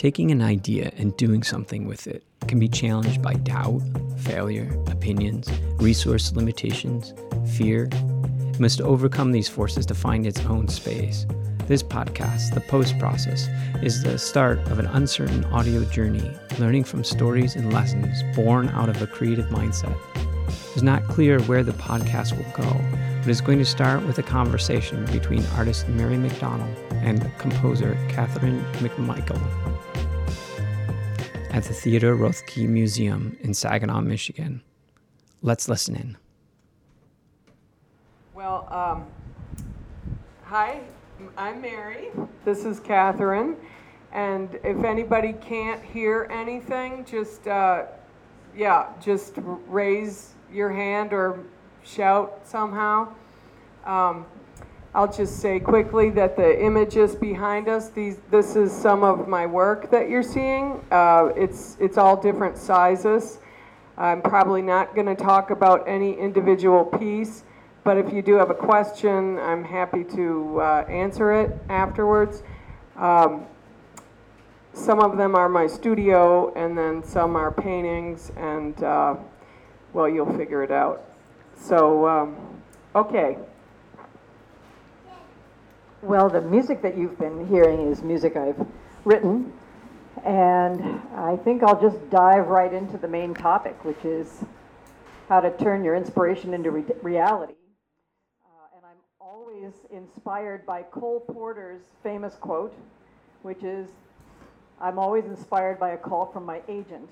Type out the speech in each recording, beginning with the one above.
Taking an idea and doing something with it can be challenged by doubt, failure, opinions, resource limitations, fear. It must overcome these forces to find its own space. This podcast, The Post Process, is the start of an uncertain audio journey, learning from stories and lessons born out of a creative mindset. It's not clear where the podcast will go, but it's going to start with a conversation between artist Mary McDonnell and composer Catherine McMichael at the Theodore Roethke Museum in Saginaw, Michigan. Let's listen in. Well, um, hi, I'm Mary. This is Catherine. And if anybody can't hear anything, just, uh, yeah, just raise your hand or shout somehow. Um, I'll just say quickly that the images behind us, these, this is some of my work that you're seeing. Uh, it's, it's all different sizes. I'm probably not going to talk about any individual piece, but if you do have a question, I'm happy to uh, answer it afterwards. Um, some of them are my studio, and then some are paintings, and uh, well, you'll figure it out. So, um, okay. Well, the music that you've been hearing is music I've written, and I think I'll just dive right into the main topic, which is how to turn your inspiration into re- reality. Uh, and I'm always inspired by Cole Porter's famous quote, which is I'm always inspired by a call from my agent.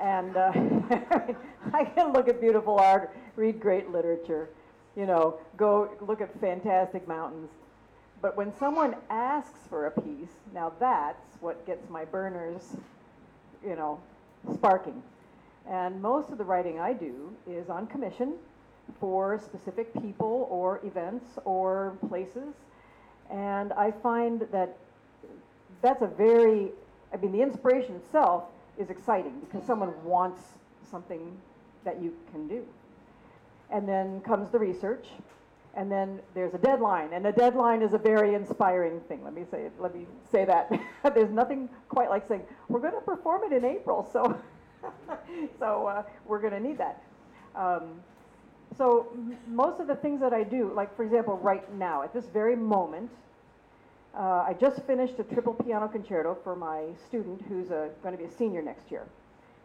And uh, I can look at beautiful art, read great literature, you know, go look at fantastic mountains but when someone asks for a piece, now that's what gets my burners, you know, sparking. And most of the writing I do is on commission for specific people or events or places. And I find that that's a very, I mean, the inspiration itself is exciting because someone wants something that you can do. And then comes the research, and then there's a deadline, and a deadline is a very inspiring thing. Let me say, let me say that. there's nothing quite like saying we're going to perform it in April, so so uh, we're going to need that. Um, so most of the things that I do, like for example, right now at this very moment, uh, I just finished a triple piano concerto for my student who's going to be a senior next year,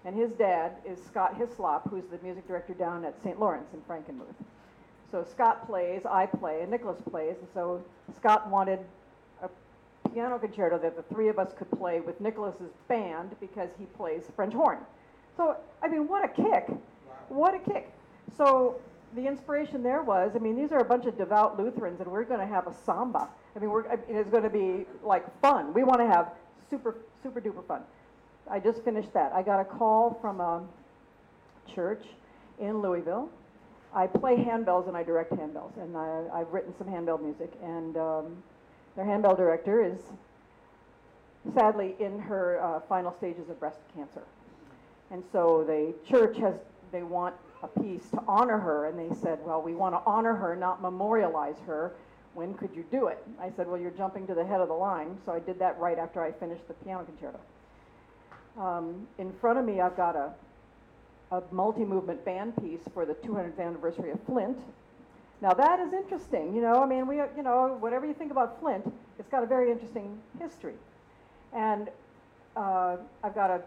and his dad is Scott Hislop, who's the music director down at St. Lawrence in Frankenmuth. So Scott plays, I play, and Nicholas plays. And so Scott wanted a piano concerto that the three of us could play with Nicholas's band because he plays French horn. So, I mean, what a kick! What a kick! So the inspiration there was, I mean, these are a bunch of devout Lutherans, and we're going to have a samba. I mean, we're, it's going to be like fun. We want to have super, super duper fun. I just finished that. I got a call from a church in Louisville I play handbells and I direct handbells, and I, I've written some handbell music. And um, their handbell director is sadly in her uh, final stages of breast cancer, and so the church has they want a piece to honor her, and they said, well, we want to honor her, not memorialize her. When could you do it? I said, well, you're jumping to the head of the line, so I did that right after I finished the piano concerto. Um, in front of me, I've got a a multi-movement band piece for the 200th anniversary of Flint. Now that is interesting, you know, I mean, we, you know, whatever you think about Flint, it's got a very interesting history. And uh, I've got a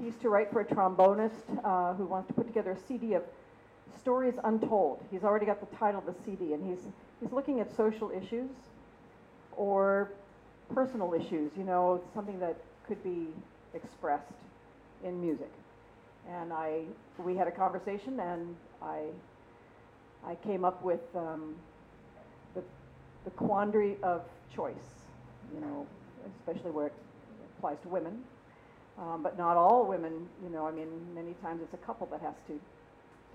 piece to write for a trombonist uh, who wants to put together a CD of stories untold. He's already got the title of the CD, and he's, he's looking at social issues or personal issues, you know, something that could be expressed in music and I we had a conversation, and I I came up with um, the the quandary of choice, you know, especially where it applies to women, um, but not all women. You know, I mean, many times it's a couple that has to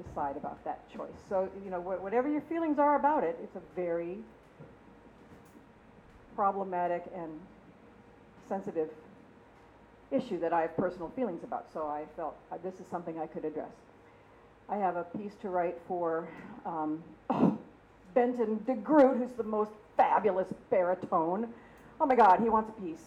decide about that choice. So you know, wh- whatever your feelings are about it, it's a very problematic and sensitive issue that I have personal feelings about, so I felt uh, this is something I could address. I have a piece to write for um, oh, Benton who's the most fabulous baritone. Oh my God, he wants a piece.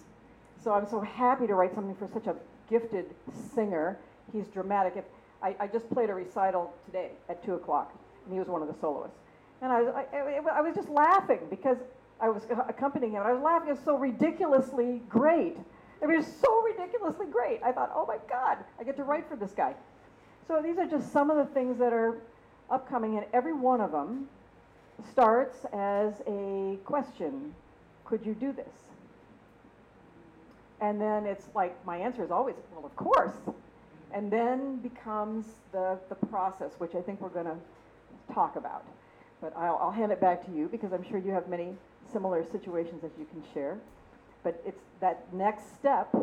So I'm so happy to write something for such a gifted singer. He's dramatic. If, I, I just played a recital today at 2 o'clock, and he was one of the soloists. And I was, I, I, was just laughing because I was accompanying him. And I was laughing. It was so ridiculously great. It was so ridiculously great. I thought, oh my God, I get to write for this guy. So these are just some of the things that are upcoming, and every one of them starts as a question Could you do this? And then it's like, my answer is always, well, of course. And then becomes the, the process, which I think we're going to talk about. But I'll, I'll hand it back to you because I'm sure you have many similar situations that you can share. But it's that next step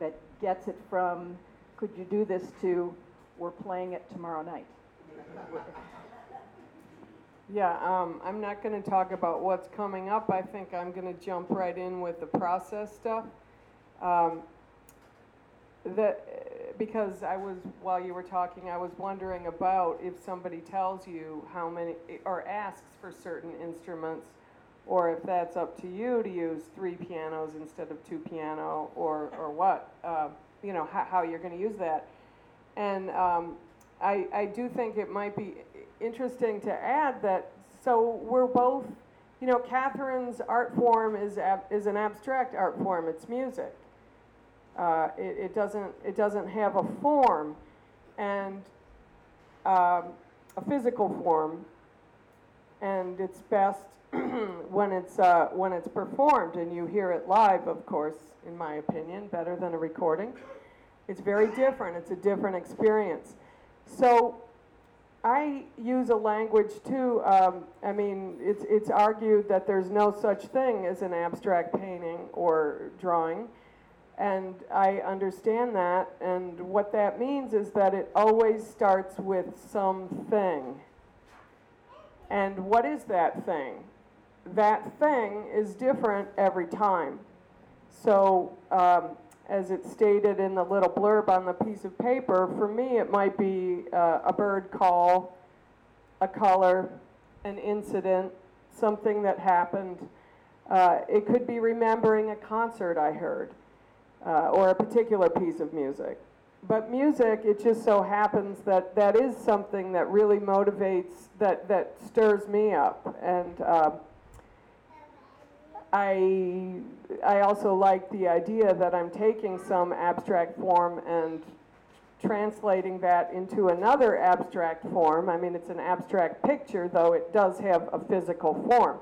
that gets it from, could you do this, to, we're playing it tomorrow night. Yeah, um, I'm not going to talk about what's coming up. I think I'm going to jump right in with the process stuff. Um, that because I was while you were talking, I was wondering about if somebody tells you how many or asks for certain instruments, or if that's up to you to use three pianos instead of two piano, or or what, uh, you know, how, how you're going to use that, and um, I, I do think it might be interesting to add that so we're both, you know, Catherine's art form is, ab, is an abstract art form, it's music. Uh, it, it, doesn't, it doesn't have a form and um, a physical form, and it's best when, it's, uh, when it's performed and you hear it live, of course, in my opinion, better than a recording. It's very different, it's a different experience. So I use a language too. Um, I mean, it's, it's argued that there's no such thing as an abstract painting or drawing. And I understand that. And what that means is that it always starts with something. And what is that thing? That thing is different every time. So, um, as it's stated in the little blurb on the piece of paper, for me it might be uh, a bird call, a color, an incident, something that happened. Uh, it could be remembering a concert I heard uh, or a particular piece of music. But music, it just so happens that that is something that really motivates, that, that stirs me up. And um, I, I also like the idea that I'm taking some abstract form and translating that into another abstract form. I mean, it's an abstract picture, though it does have a physical form.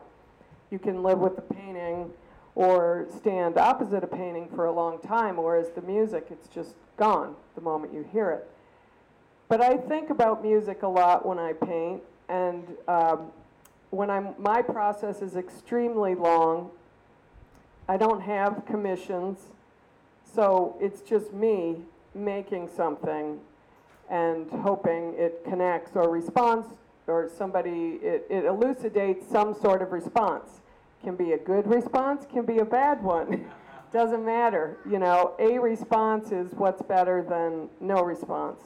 You can live with the painting or stand opposite a painting for a long time, whereas the music, it's just gone the moment you hear it. But I think about music a lot when I paint, and um, when I'm, my process is extremely long I don't have commissions, so it's just me making something and hoping it connects or responds or somebody, it, it elucidates some sort of response. Can be a good response, can be a bad one. Doesn't matter. You know, a response is what's better than no response.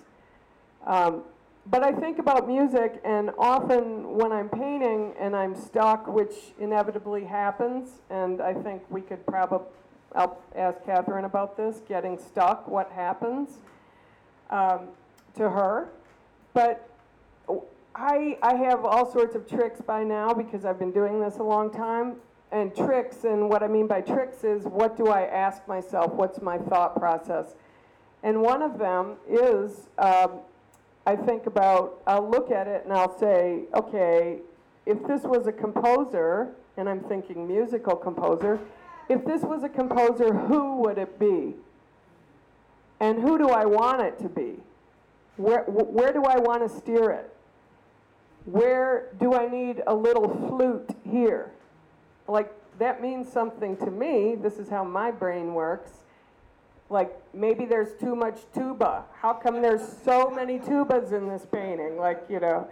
Um, but I think about music, and often when I'm painting and I'm stuck, which inevitably happens, and I think we could probably, I'll ask Catherine about this, getting stuck, what happens um, to her. But I, I have all sorts of tricks by now because I've been doing this a long time. And tricks, and what I mean by tricks is what do I ask myself? What's my thought process? And one of them is um, I think about, I'll look at it and I'll say, okay, if this was a composer, and I'm thinking musical composer, if this was a composer, who would it be? And who do I want it to be? Where, where do I want to steer it? Where do I need a little flute here? Like, that means something to me. This is how my brain works like maybe there's too much tuba. How come there's so many tubas in this painting? Like, you know,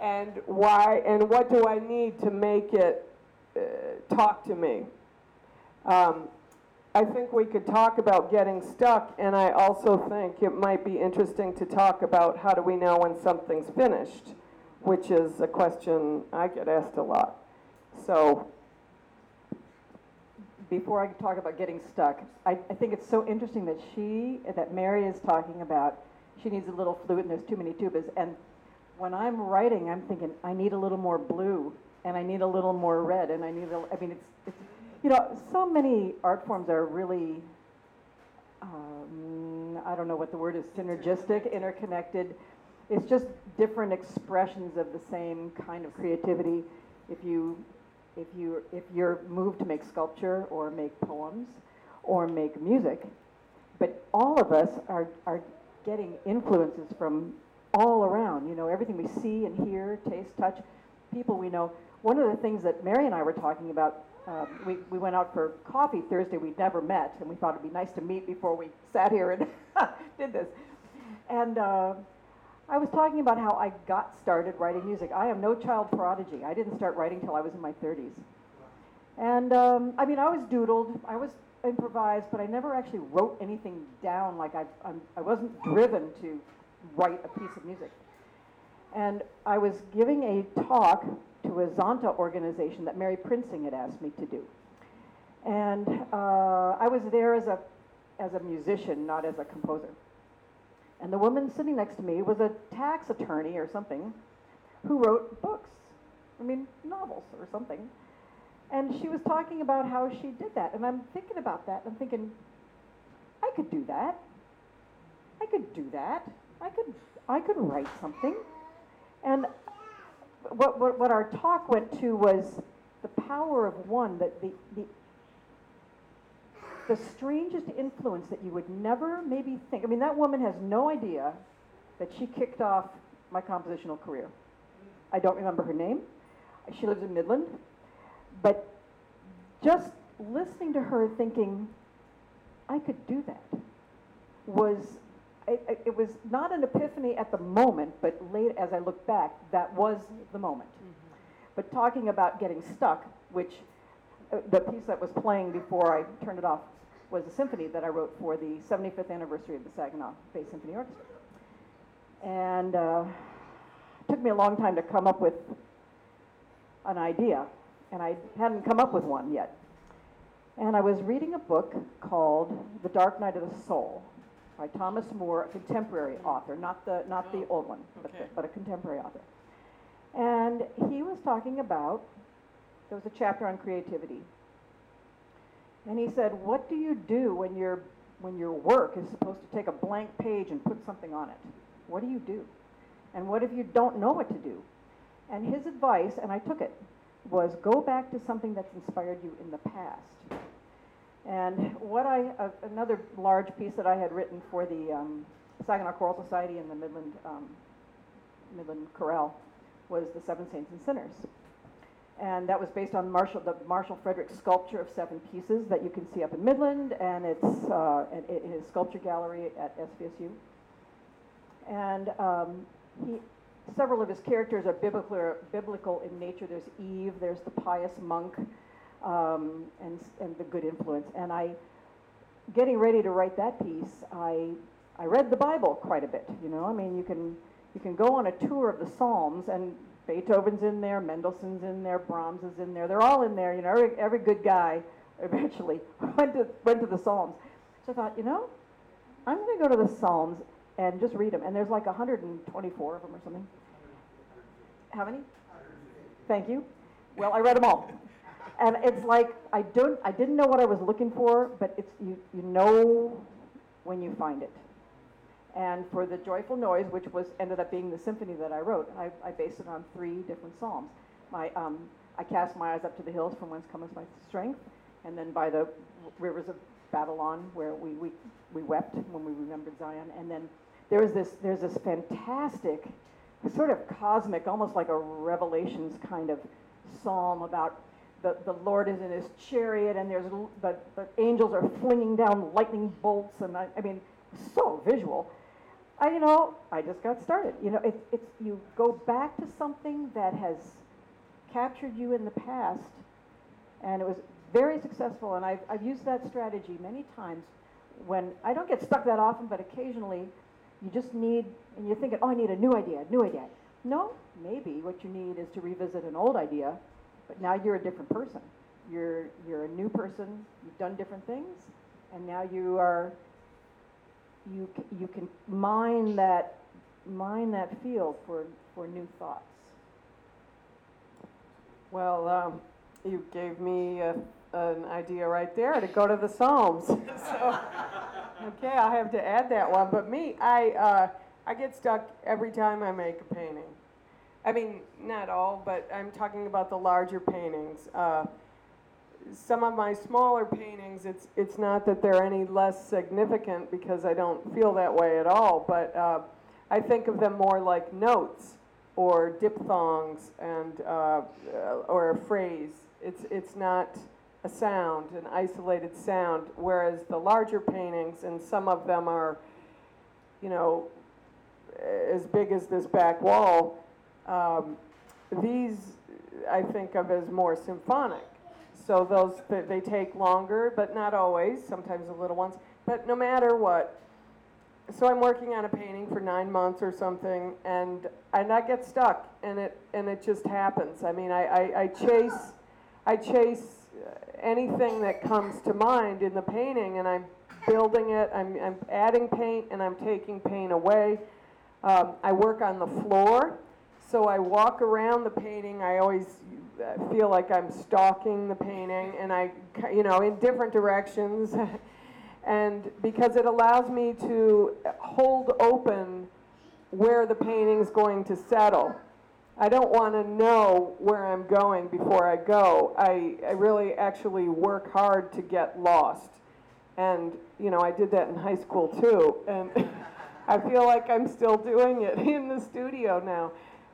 and why and what do I need to make it uh, talk to me? Um, I think we could talk about getting stuck, and I also think it might be interesting to talk about how do we know when something's finished, which is a question I get asked a lot. So before I talk about getting stuck, I, I think it's so interesting that she, that Mary is talking about, she needs a little flute and there's too many tubas. And when I'm writing, I'm thinking, I need a little more blue and I need a little more red and I need a, I mean, it's, it's you know, so many art forms are really, um, I don't know what the word is, synergistic, interconnected. It's just different expressions of the same kind of creativity. If you if you if you're moved to make sculpture or make poems or make music, but all of us are are getting influences from all around. You know, everything we see and hear, taste, touch, people we know. One of the things that Mary and I were talking about, uh, we, we went out for coffee Thursday. We'd never met, and we thought it'd be nice to meet before we sat here and did this. And uh, I was talking about how I got started writing music. I am no child prodigy. I didn't start writing till I was in my 30s. And um, I mean, I was doodled, I was improvised, but I never actually wrote anything down. Like I, I'm, I wasn't driven to write a piece of music. And I was giving a talk to a Zonta organization that Mary Prinsing had asked me to do. And uh, I was there as a, as a musician, not as a composer. And the woman sitting next to me was a tax attorney or something who wrote books. I mean, novels or something. And she was talking about how she did that. And I'm thinking about that. I'm thinking, I could do that. I could do that. I could, I could write something. And what, what, what our talk went to was the power of one, that the, the the strangest influence that you would never maybe think. I mean, that woman has no idea that she kicked off my compositional career. I don't remember her name. She lives in Midland. But just listening to her thinking, I could do that, was it, it, was not an epiphany at the moment, but late as I look back, that was the moment. Mm-hmm. But talking about getting stuck, which uh, the piece that was playing before I turned it off was a symphony that I wrote for the 75th anniversary of the Saginaw Bay Symphony Orchestra. And uh, it took me a long time to come up with an idea, and I hadn't come up with one yet. And I was reading a book called The Dark Night of the Soul by Thomas Moore, a contemporary author, not the, not the old one, but, the, but a contemporary author. And he was talking about, there was a chapter on creativity. And he said, What do you do when, your when your work is supposed to take a blank page and put something on it? What do you do? And what if you don't know what to do? And his advice, and I took it, was go back to something that's inspired you in the past. And what I, uh, another large piece that I had written for the um, Saginaw Choral Society and the Midland, um, Midland Chorale was The Seven Saints and Sinners and that was based on Marshall, the Marshall Fredericks sculpture of seven pieces that you can see up in Midland, and it's uh, in his sculpture gallery at SVSU. And um, he, several of his characters are biblical, biblical in nature. There's Eve, there's the pious monk, um, and, and the good influence. And I, getting ready to write that piece, I, I read the Bible quite a bit. You know, I mean, you can you can go on a tour of the Psalms and Beethoven's in there, Mendelssohn's in there, Brahms is in there. They're all in there. You know, every, every good guy eventually went to, went to the Psalms. So I thought, you know, I'm going to go to the Psalms and just read them. And there's like 124 of them or something. How many? Thank you. Well, I read them all. And it's like I don't I didn't know what I was looking for, but it's you you know when you find it. And for the joyful noise, which was ended up being the symphony that I wrote, I, I based it on three different psalms. My, um, I cast my eyes up to the hills from whence cometh my strength, and then by the rivers of Babylon, where we, we, we wept when we remembered Zion. And then there was this, there's this fantastic, sort of cosmic, almost like a Revelations kind of psalm about the, the Lord is in his chariot, and there's the, the angels are flinging down lightning bolts, and I, I mean, so visual. I, you know, I just got started. You know, it, it's you go back to something that has captured you in the past, and it was very successful. And I've, I've used that strategy many times. When I don't get stuck that often, but occasionally, you just need, and you're thinking, oh, I need a new idea, new idea. No, maybe what you need is to revisit an old idea, but now you're a different person. you're, you're a new person, you've done different things, and now you are, you, you can mine that, mine that field for, for new thoughts. Well, um, you gave me a, an idea right there to go to the Psalms. so, okay, I'll have to add that one. But me, I, uh, I get stuck every time I make a painting. I mean, not all, but I'm talking about the larger paintings. Uh, some of my smaller paintings, it's, it's not that they're any less significant because I don't feel that way at all, but uh, I think of them more like notes or diphthongs and, uh, or a phrase. It's, it's not a sound, an isolated sound, whereas the larger paintings, and some of them are, you know, as big as this back wall, um, these I think of as more symphonic. So those they, take longer, but not always. Sometimes the little ones. But no matter what, so I'm working on a painting for nine months or something, and and I get stuck, and it and it just happens. I mean, I, I, I chase, I chase anything that comes to mind in the painting, and I'm building it. I'm I'm adding paint, and I'm taking paint away. Um, I work on the floor, so I walk around the painting. I always uh, feel like I'm stalking the painting, and I, you know, in different directions. and because it allows me to hold open where the painting's going to settle. I don't want to know where I'm going before I go. I, I really actually work hard to get lost. And, you know, I did that in high school too. And I feel like I'm still doing it in the studio now.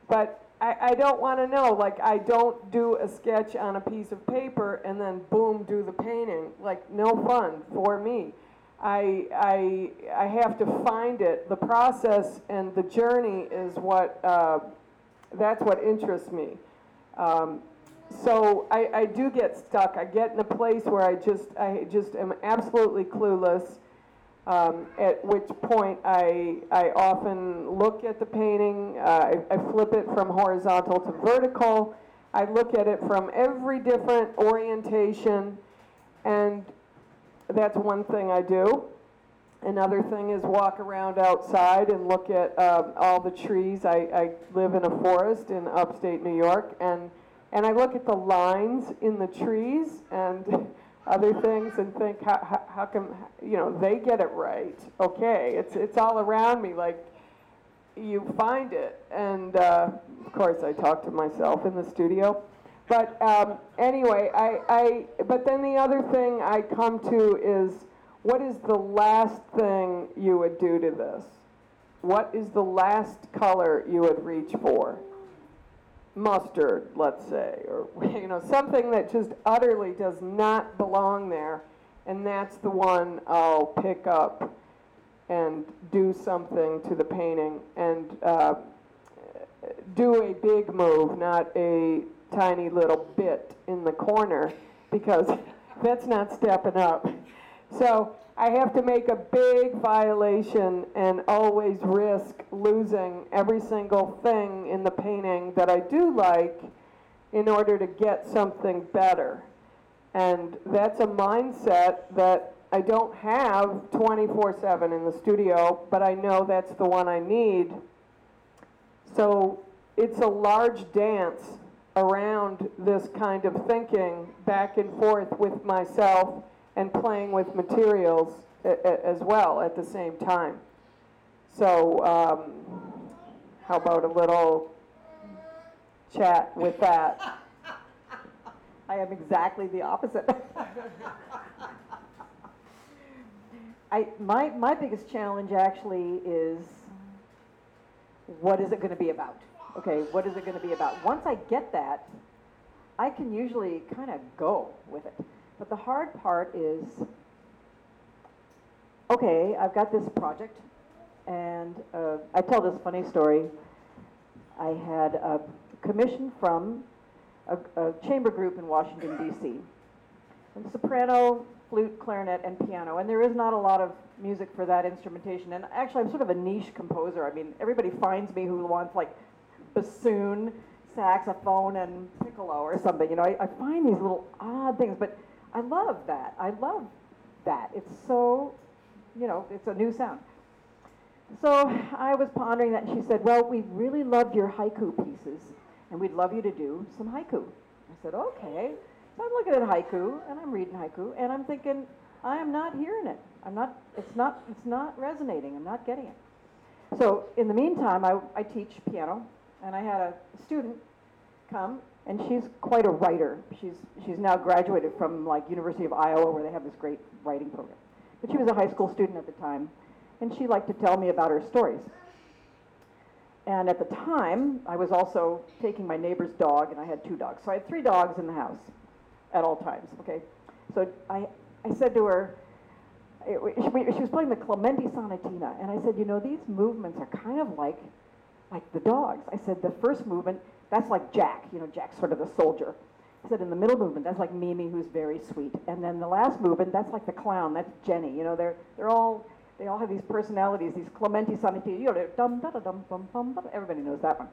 But I, I don't want to know. Like, I don't do a sketch on a piece of paper and then boom, do the painting. Like, no fun for me. I, I, I have to find it. The process and the journey is what, uh, that's what interests me. Um, so I, I do get stuck. I get in a place where I just, I just am absolutely clueless. Um, at which point I, I often look at the painting, uh, I, I flip it from horizontal to vertical. I look at it from every different orientation, and that's one thing I do. Another thing is walk around outside and look at um, all the trees. I, I live in a forest in upstate New York, and, and I look at the lines in the trees and other things and think, how, how, how come, you know, they get it right? Okay, it's, it's all around me. Like, you find it. And uh, of course, I talk to myself in the studio. But um, anyway, I, I, but then the other thing I come to is what is the last thing you would do to this? What is the last color you would reach for? Mustard, let's say, or you know, something that just utterly does not belong there, and that's the one I'll pick up and do something to the painting and uh, do a big move, not a tiny little bit in the corner, because that's not stepping up. So I have to make a big violation and always risk losing every single thing in the painting that I do like in order to get something better. And that's a mindset that I don't have 24 7 in the studio, but I know that's the one I need. So it's a large dance around this kind of thinking back and forth with myself and playing with materials a- a- as well at the same time. So, um, how about a little chat with that? I am exactly the opposite. I, my, my biggest challenge actually is what is it going to be about? Okay, what is it going to be about? Once I get that, I can usually kind of go with it. But the hard part is okay, I've got this project, and uh, I tell this funny story. I had a commission from a, a chamber group in Washington, D.C. And soprano, flute, clarinet, and piano. And there is not a lot of music for that instrumentation. And actually, I'm sort of a niche composer. I mean, everybody finds me who wants like bassoon, saxophone and piccolo or something. You know, I, I find these little odd things, but I love that. I love that. It's so, you know, it's a new sound. So I was pondering that, and she said, Well, we really loved your haiku pieces, and we'd love you to do some haiku. I said, Okay. So I'm looking at haiku, and I'm reading haiku, and I'm thinking, I am not hearing it. I'm not, it's not, it's not resonating. I'm not getting it. So in the meantime, I, I teach piano, and I had a student come, and she's quite a writer. She's, she's now graduated from like University of Iowa, where they have this great writing program. But she was a high school student at the time, and she liked to tell me about her stories. And at the time, I was also taking my neighbor's dog, and I had two dogs. So I had three dogs in the house at all times, okay? So I, I said to her, it, she was playing the Clementi Sonatina, and I said, you know, these movements are kind of like, like the dogs. I said, the first movement, that's like Jack, you know, Jack's sort of the soldier. I said, in the middle movement, that's like Mimi, who's very sweet. And then the last movement, that's like the clown, that's Jenny. You know, they're, they're all they all have these personalities, these Clementi Sonatini, you know, dum da da dum bum bum bum. Everybody knows that one.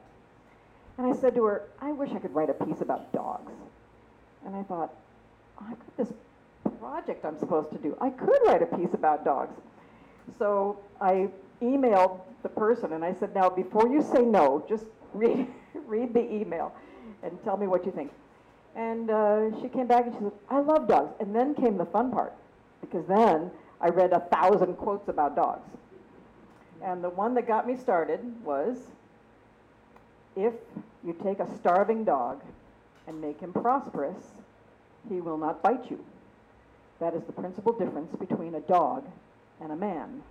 And I said to her, I wish I could write a piece about dogs. And I thought, oh, I've got this project I'm supposed to do. I could write a piece about dogs. So I emailed the person and I said, now before you say no, just read, read the email and tell me what you think. And uh, she came back and she said, I love dogs. And then came the fun part, because then I read a thousand quotes about dogs. And the one that got me started was if you take a starving dog and make him prosperous, he will not bite you. That is the principal difference between a dog and a man.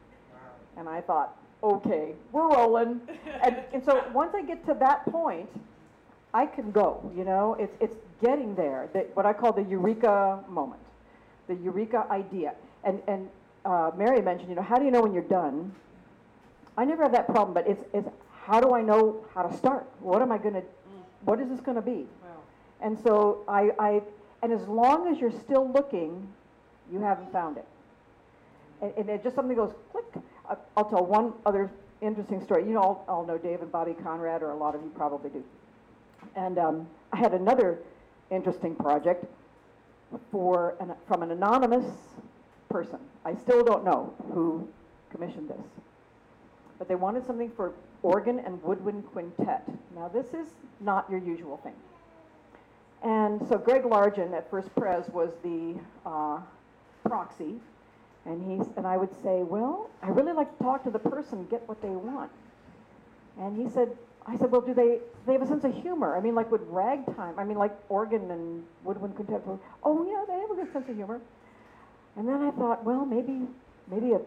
And I thought, okay, we're rolling. and, and so once I get to that point, I can go, you know, it's, it's getting there, the, what I call the eureka moment, the eureka idea and, and uh, Mary mentioned, you know, how do you know when you're done? I never have that problem, but it's, it's how do I know how to start? What am I going to, what is this going to be? Wow. And so I, I, and as long as you're still looking, you haven't found it. And, and it just something goes click. I'll tell one other interesting story. You all, all know Dave and Bobby Conrad, or a lot of you probably do. And um, I had another interesting project for an, from an anonymous person. I still don't know who commissioned this. But they wanted something for organ and woodwind quintet. Now, this is not your usual thing. And so Greg Largent at First Pres was the uh, proxy. And, he's, and I would say, well, I really like to talk to the person, get what they want. And he said, I said, well, do they, they have a sense of humor? I mean, like with ragtime, I mean, like organ and woodwind quintet. Oh, yeah, they have a good sense of humor. And then I thought, well, maybe, maybe a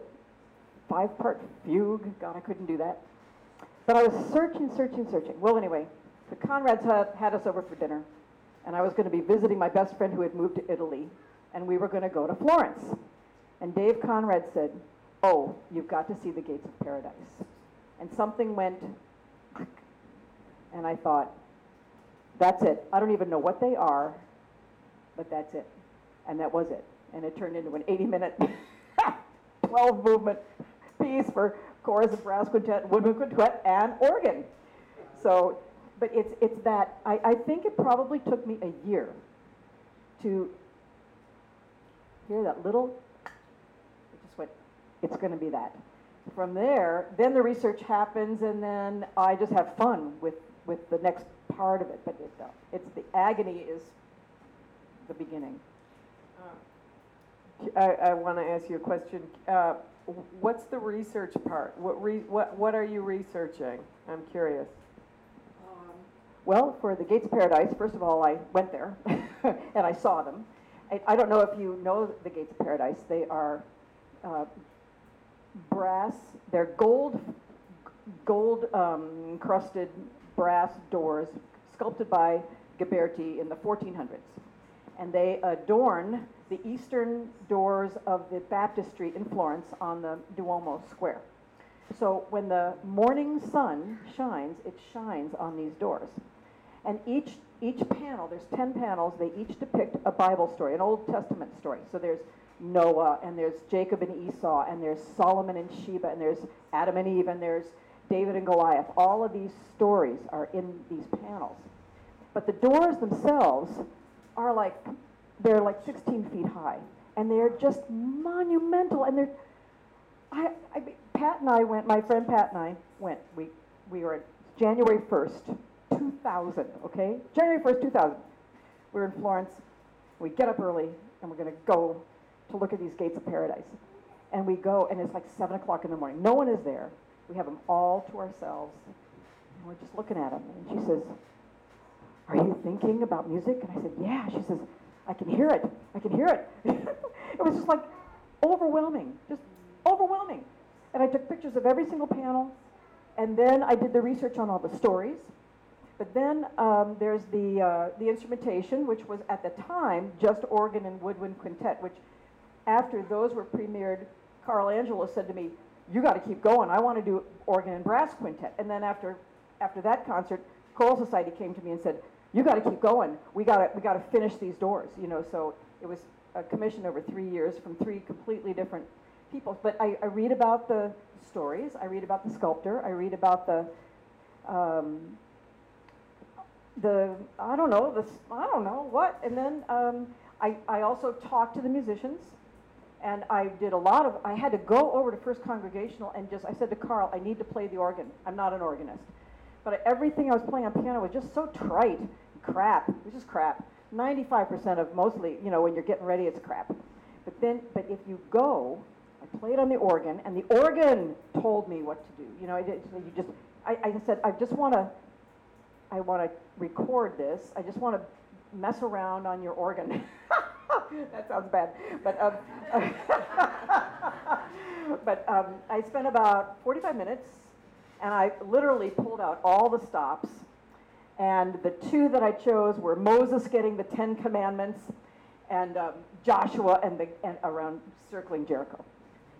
five-part fugue. God, I couldn't do that. But I was searching, searching, searching. Well, anyway, the Conrads had, had us over for dinner, and I was going to be visiting my best friend who had moved to Italy, and we were going to go to Florence. And Dave Conrad said, oh, you've got to see the gates of paradise. And something went, and I thought, that's it. I don't even know what they are, but that's it. And that was it and it turned into an 80 minute, 12 movement piece for chorus and brass quintet, woodwind quintet, and organ. So, but it's, it's that, I, I think it probably took me a year to hear that little, it's going to be that. From there, then the research happens, and then I just have fun with, with the next part of it. But it, it's the agony is the beginning. Uh, I, I want to ask you a question. Uh, what's the research part? What, re, what, what are you researching? I'm curious. Um, well, for the Gates of Paradise, first of all, I went there and I saw them. I, I, don't know if you know the Gates of Paradise. They are uh, brass, they're gold, gold um, encrusted brass doors sculpted by Ghiberti in the 1400s and they adorn the eastern doors of the baptistry in Florence on the Duomo Square. So when the morning sun shines, it shines on these doors. And each each panel, there's 10 panels, they each depict a Bible story, an Old Testament story. So there's Noah, and there's Jacob and Esau, and there's Solomon and Sheba, and there's Adam and Eve, and there's David and Goliath. All of these stories are in these panels. But the doors themselves are like, they're like 16 feet high. And they're just monumental. And they're, I, I, Pat and I went, my friend Pat and I went. We, we were January 1st, 2000, okay? January 1st, 2000. We were in Florence. We get up early and we're going to go to look at these gates of paradise. And we go, and it's like 7 o'clock in the morning. No one is there. We have them all to ourselves. And we're just looking at them. And she says, Are you thinking about music? And I said, Yeah. She says, I can hear it. I can hear it. it was just like overwhelming, just overwhelming. And I took pictures of every single panel. And then I did the research on all the stories. But then um, there's the, uh, the instrumentation, which was at the time just organ and woodwind quintet, which after those were premiered, Carl Angelo said to me, you got to keep going. I want to do organ and brass quintet. And then after, after that concert, Choral Society came to me and said, you got to keep going. We got to, we got to finish these doors. You know, so it was a commission over three years from three completely different people. But I, I read about the stories. I read about the sculptor. I read about the, um, the I don't know the I don't know what. And then um, I I also talked to the musicians and I did a lot of, I had to go over to First Congregational and just, I said to Carl, I need to play the organ. I'm not an organist. But everything I was playing on piano was just so trite, crap. It was just crap. 95% of mostly, you know, when you're getting ready, it's crap. But then, but if you go, I played on the organ, and the organ told me what to do. You know, I did, you just, I, I said, I just want to, I want to record this. I just want to mess around on your organ. that sounds bad. But, um, but um, I spent about 45 minutes and I literally pulled out all the stops. And the two that I chose were Moses getting the Ten Commandments and um, Joshua and, the, and around circling Jericho.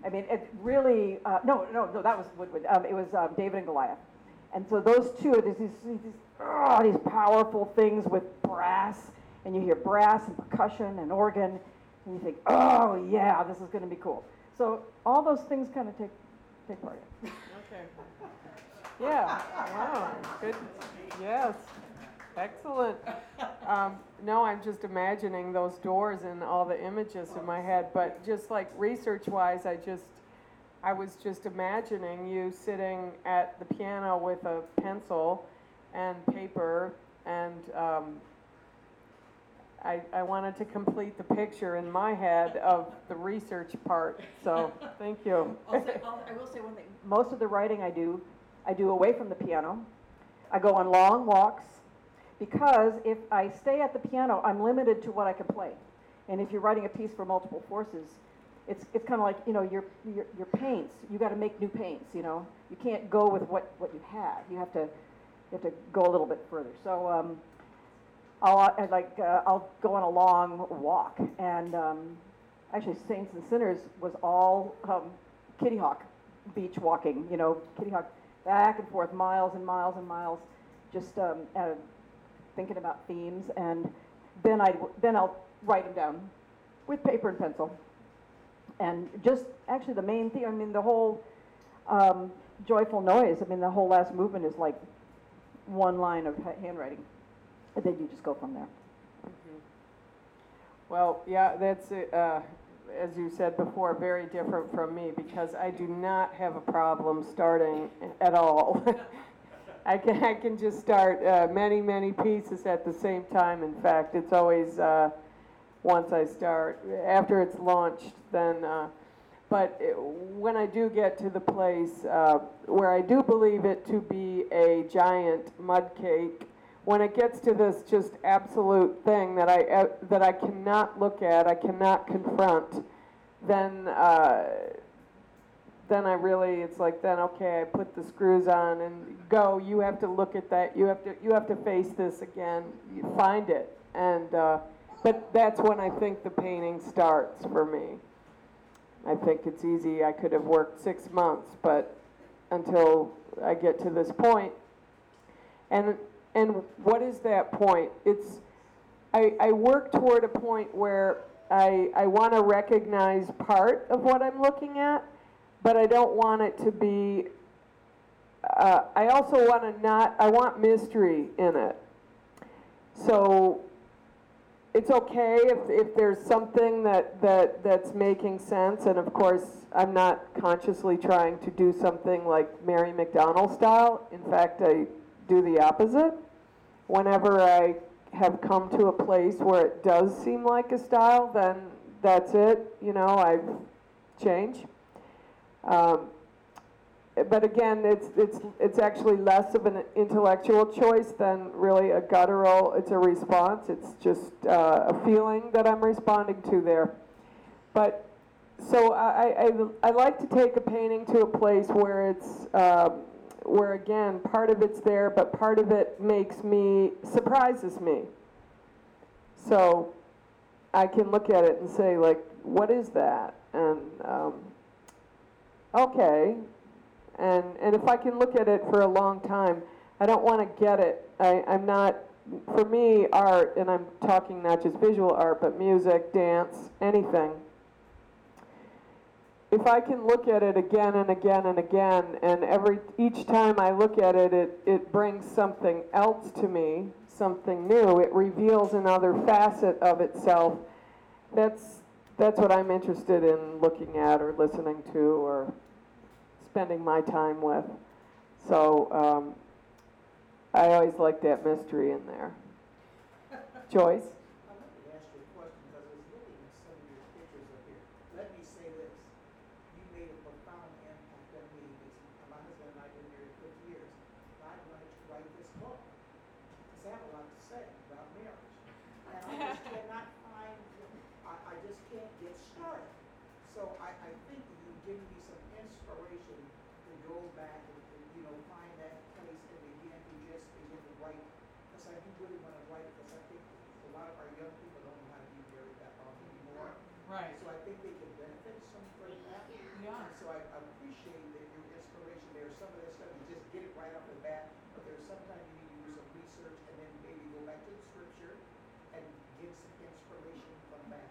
I mean, it really, uh, no, no, no, that was Woodwind. Um, it was um, David and Goliath. And so those two, these, these, oh, these powerful things with brass and you hear brass and percussion and organ, and you think, oh yeah, this is going to be cool. So all those things kind of take take part. okay. Yeah. Wow. Good. Yes. Excellent. Um, no, I'm just imagining those doors and all the images in my head, but just like research-wise, I just I was just imagining you sitting at the piano with a pencil and paper and um, I, I wanted to complete the picture in my head of the research part. So thank you. I'll say, I'll, I will say one thing. Most of the writing I do, I do away from the piano. I go on long walks because if I stay at the piano, I'm limited to what I can play. And if you're writing a piece for multiple forces, it's, it's kind of like, you know, your, your, your paints. You got to make new paints, you know. You can't go with what, what you have. You have to, you have to go a little bit further. So um, I'll I, like uh, I'll go on a long walk, and um, actually Saints and Sinners was all um, Kitty Hawk beach walking. You know, Kitty Hawk back and forth, miles and miles and miles, just um, uh, thinking about themes, and then I then I'll write them down with paper and pencil, and just actually the main theme. I mean, the whole um, joyful noise. I mean, the whole last movement is like one line of handwriting and then you just go from there. Mm-hmm. Well, yeah, that's, uh, as you said before, very different from me because I do not have a problem starting at all. I can, I can just start uh, many, many pieces at the same time. In fact, it's always uh, once I start. After it's launched, then. Uh, but when I do get to the place uh, where I do believe it to be a giant mud cake when it gets to this just absolute thing that I uh, that I cannot look at, I cannot confront, then uh, then I really it's like then okay, I put the screws on and go. You have to look at that. You have to you have to face this again. You find it, and uh, but that's when I think the painting starts for me. I think it's easy. I could have worked six months, but until I get to this point, and and what is that point? It's I, I work toward a point where I, I want to recognize part of what I'm looking at, but I don't want it to be. Uh, I also want to not. I want mystery in it. so it's okay if, if there's something that, that, that's making sense, and of course, I'm not consciously trying to do something like Mary McDonnell style. In fact, I do the opposite. Whenever I have come to a place where it does seem like a style, then that's it, you know, I change. Um, but again, it's, it's, it's actually less of an intellectual choice than really a guttural, it's a response. It's just uh, a feeling that I'm responding to there. But so I, I, I like to take a painting to a place where it's, um, where again, part of it's there, but part of it makes me, surprises me. So I can look at it and say, like, what is that? And, um, okay, and, and if I can look at it for a long time, I don't want to get it. I, I'm not, for me, art, and I'm talking not just visual art, but music, dance, anything. If I can look at it again and again and again, and every each time I look at it, it, it brings something else to me, something new. It reveals another facet of itself. That's that's what I'm interested in looking at or listening to or spending my time with. So um, I always like that mystery in there. Joyce? I'd like to ask you a question because I was looking at some of your pictures up here. Let me say this. You made a profound impact on me. It's, my husband and I have been married 50 years. I wanted to write this book because I have a lot to say about marriage. And I just cannot find, I, I just can't get started. So I, I think that you've given me some inspiration to go back and, and, you know, find that place and begin to just begin to write. Because I do really want to write because I think a lot of our young people don't know how to be married that long anymore. Right. So I think they can benefit some from that. Yeah. So I appreciate that your inspiration there. Some of that stuff, you just get it right off the bat, but there's sometimes you need to do some research and then maybe go back to the scripture and get some inspiration from that.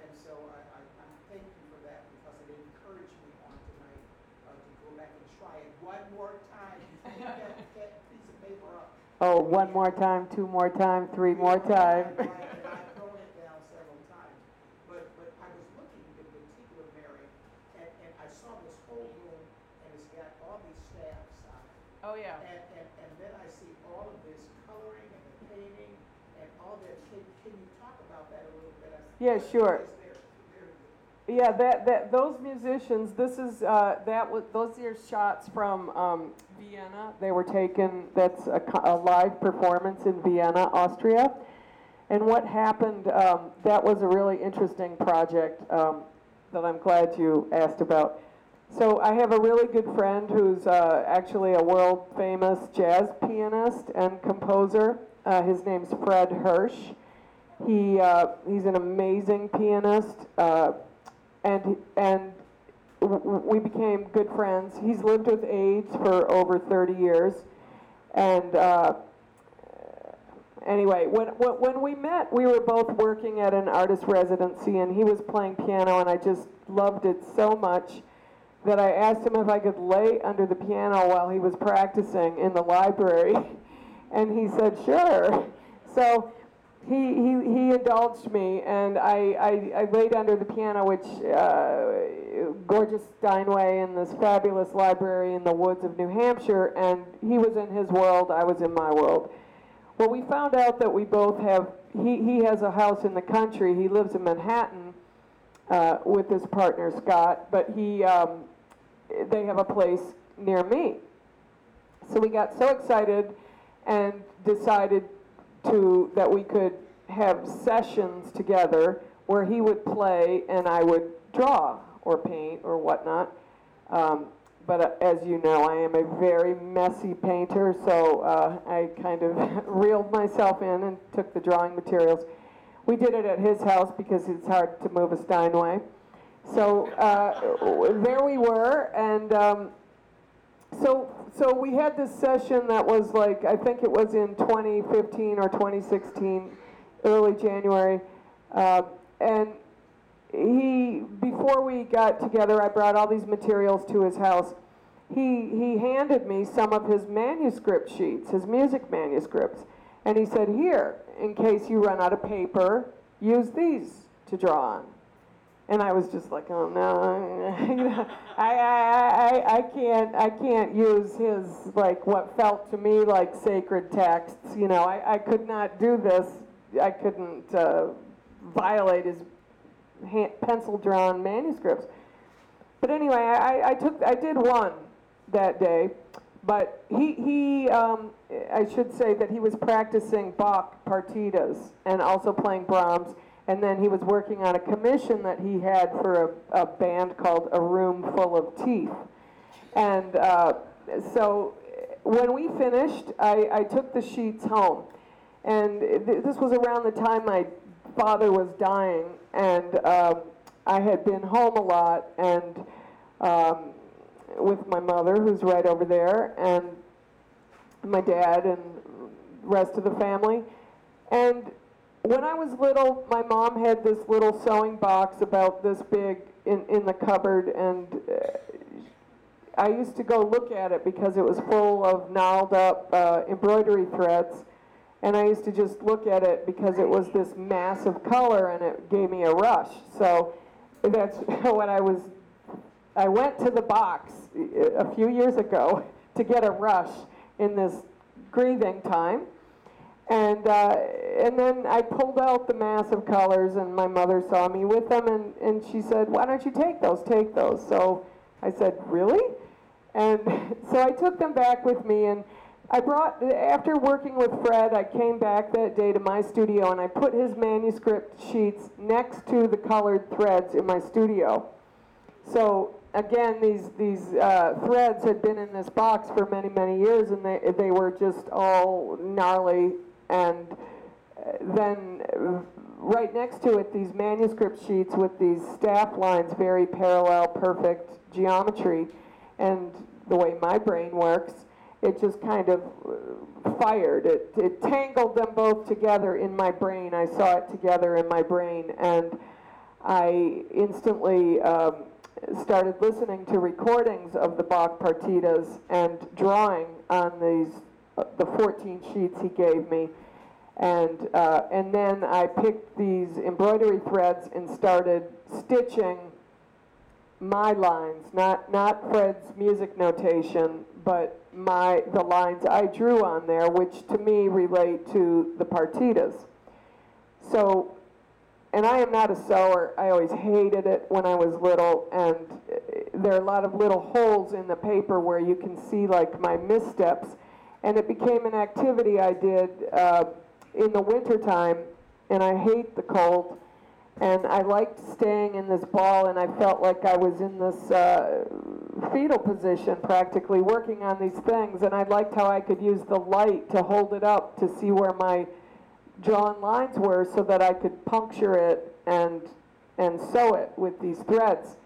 And so I, I, I'm thankful for that because it encouraged me on tonight uh, to go back and try it one more time. Pick that, that piece of paper up. Oh, one more time, two more time, three more time. Right, and I've thrown it down several times. But, but I was looking in particular, Mary, and, and I saw this whole room, and it's got all these staffs on it. Oh, yeah. And, and, and then I see all of this coloring and the painting and all that. Can, can you talk about that a little bit? Yeah, sure. It's there, there. Yeah, that, that, those musicians, this is, uh, that was, those are shots from, um, Vienna. They were taken, that's a, a live performance in Vienna, Austria. And what happened, um, that was a really interesting project, um, that I'm glad you asked about. So I have a really good friend who's, uh, actually a world famous jazz pianist and composer. Uh, his name's Fred Hersch. He, uh, he's an amazing pianist, uh, and, and we became good friends. He's lived with AIDS for over 30 years. And uh, anyway, when, when when we met, we were both working at an artist residency, and he was playing piano, and I just loved it so much that I asked him if I could lay under the piano while he was practicing in the library. And he said, sure. So he, he, he indulged me, and I, I, I laid under the piano, which, uh, gorgeous Steinway in this fabulous library in the woods of New Hampshire, and he was in his world, I was in my world. Well, we found out that we both have, he, he has a house in the country, he lives in Manhattan uh, with his partner Scott, but he, um, they have a place near me. So we got so excited and decided to that we could have sessions together where he would play and I would draw or paint or whatnot. Um, but uh, as you know, I am a very messy painter, so uh, I kind of reeled myself in and took the drawing materials. We did it at his house because it's hard to move a Steinway. So uh, there we were, and um, so, so we had this session that was like, I think it was in 2015 or 2016, early January. Uh, and he, before we got together, I brought all these materials to his house. He, he handed me some of his manuscript sheets, his music manuscripts. And he said, Here, in case you run out of paper, use these to draw on. And I was just like, oh no, I, I, I, I can't, I can't use his, like, what felt to me like sacred texts. You know, I, I could not do this. I couldn't uh, violate his pencil drawn manuscripts. But anyway, I, I took, I did one that day. But he, he um, I should say that he was practicing Bach partitas and also playing Brahms and then he was working on a commission that he had for a, a band called A Room Full of Teeth. And uh, so when we finished, I, I took the sheets home. And th- this was around the time my father was dying, and um, I had been home a lot and um, with my mother, who's right over there, and my dad and rest of the family. And when I was little, my mom had this little sewing box about this big in, in the cupboard, and uh, I used to go look at it because it was full of gnarled up uh, embroidery threads. And I used to just look at it because it was this massive color and it gave me a rush. So that's what I was. I went to the box a few years ago to get a rush in this grieving time. And, uh, and then I pulled out the massive colors, and my mother saw me with them, and, and she said, Why don't you take those? Take those. So I said, Really? And so I took them back with me, and I brought, after working with Fred, I came back that day to my studio, and I put his manuscript sheets next to the colored threads in my studio. So again, these these uh, threads had been in this box for many many years, and they they were just all gnarly and uh, then right next to it, these manuscript sheets with these staff lines, very parallel, perfect geometry. And the way my brain works, it just kind of uh, fired. It, it tangled them both together in my brain. I saw it together in my brain. And I instantly um, started listening to recordings of the Bach partitas and drawing on these the 14 sheets he gave me. And, uh, and then I picked these embroidery threads and started stitching my lines, not, not Fred's music notation, but my, the lines I drew on there, which to me relate to the partitas. So, and I am not a sewer. I always hated it when I was little, and uh, there are a lot of little holes in the paper where you can see like my missteps and it became an activity I did uh, in the wintertime, and I hate the cold. And I liked staying in this ball, and I felt like I was in this uh, fetal position practically working on these things. And I liked how I could use the light to hold it up to see where my drawn lines were so that I could puncture it and, and sew it with these threads.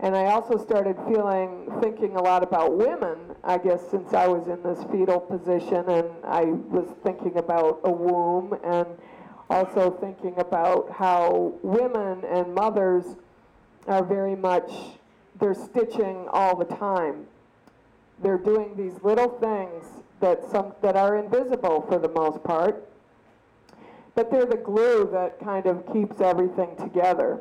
And I also started feeling, thinking a lot about women, I guess, since I was in this fetal position, and I was thinking about a womb, and also thinking about how women and mothers are very much, they're stitching all the time. They're doing these little things that, some, that are invisible for the most part, but they're the glue that kind of keeps everything together.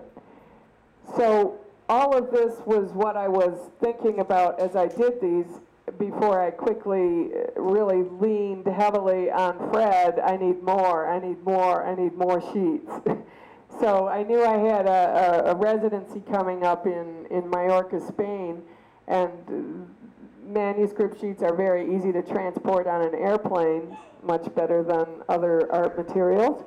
So all of this was what I was thinking about as I did these before I quickly uh, really leaned heavily on Fred. I need more, I need more, I need more sheets. so I knew I had a, a, a, residency coming up in, in Mallorca, Spain, and manuscript sheets are very easy to transport on an airplane, much better than other art materials.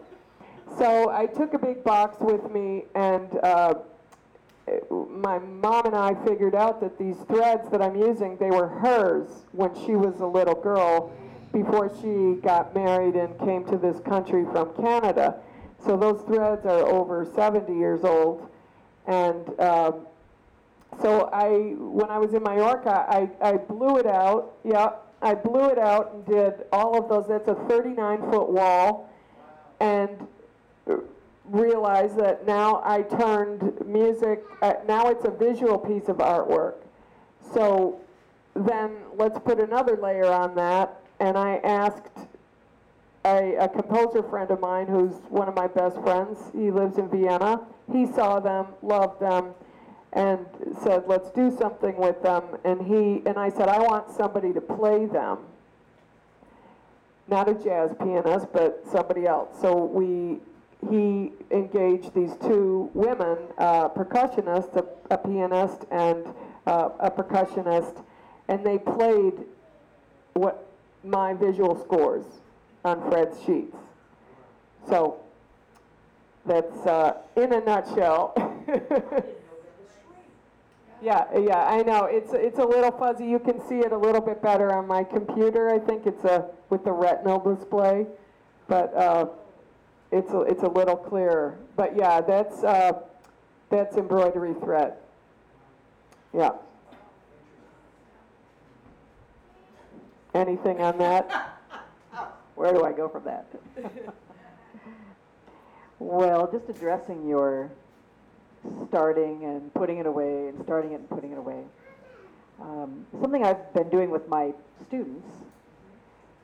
So I took a big box with me and uh, my mom and I figured out that these threads that I'm using, they were hers when she was a little girl before she got married and came to this country from Canada. So those threads are over 70 years old. And um, so I, when I was in Mallorca, I, I blew it out. Yeah, I blew it out and did all of those. That's a 39 foot wall. And realized that now I turned music, uh, now it's a visual piece of artwork. So then let's put another layer on that. And I asked a, a composer friend of mine who's one of my best friends. He lives in Vienna. He saw them, loved them, and said, "Let's do something with them." And he and I said, "I want somebody to play them." Not a jazz pianist, but somebody else. So we he engaged these two women, uh, percussionists, a, a pianist and uh, a percussionist, and they played what my visual scores on Fred's sheets. So that's uh, in a nutshell. yeah, yeah, I know. It's it's a little fuzzy. You can see it a little bit better on my computer. I think it's a with the retinal display, but uh, it's a, it's a little clearer. But yeah, that's uh, that's embroidery thread. Yeah. Anything on that? Where do I go from that? well, just addressing your starting and putting it away and starting it and putting it away. Um, something I've been doing with my students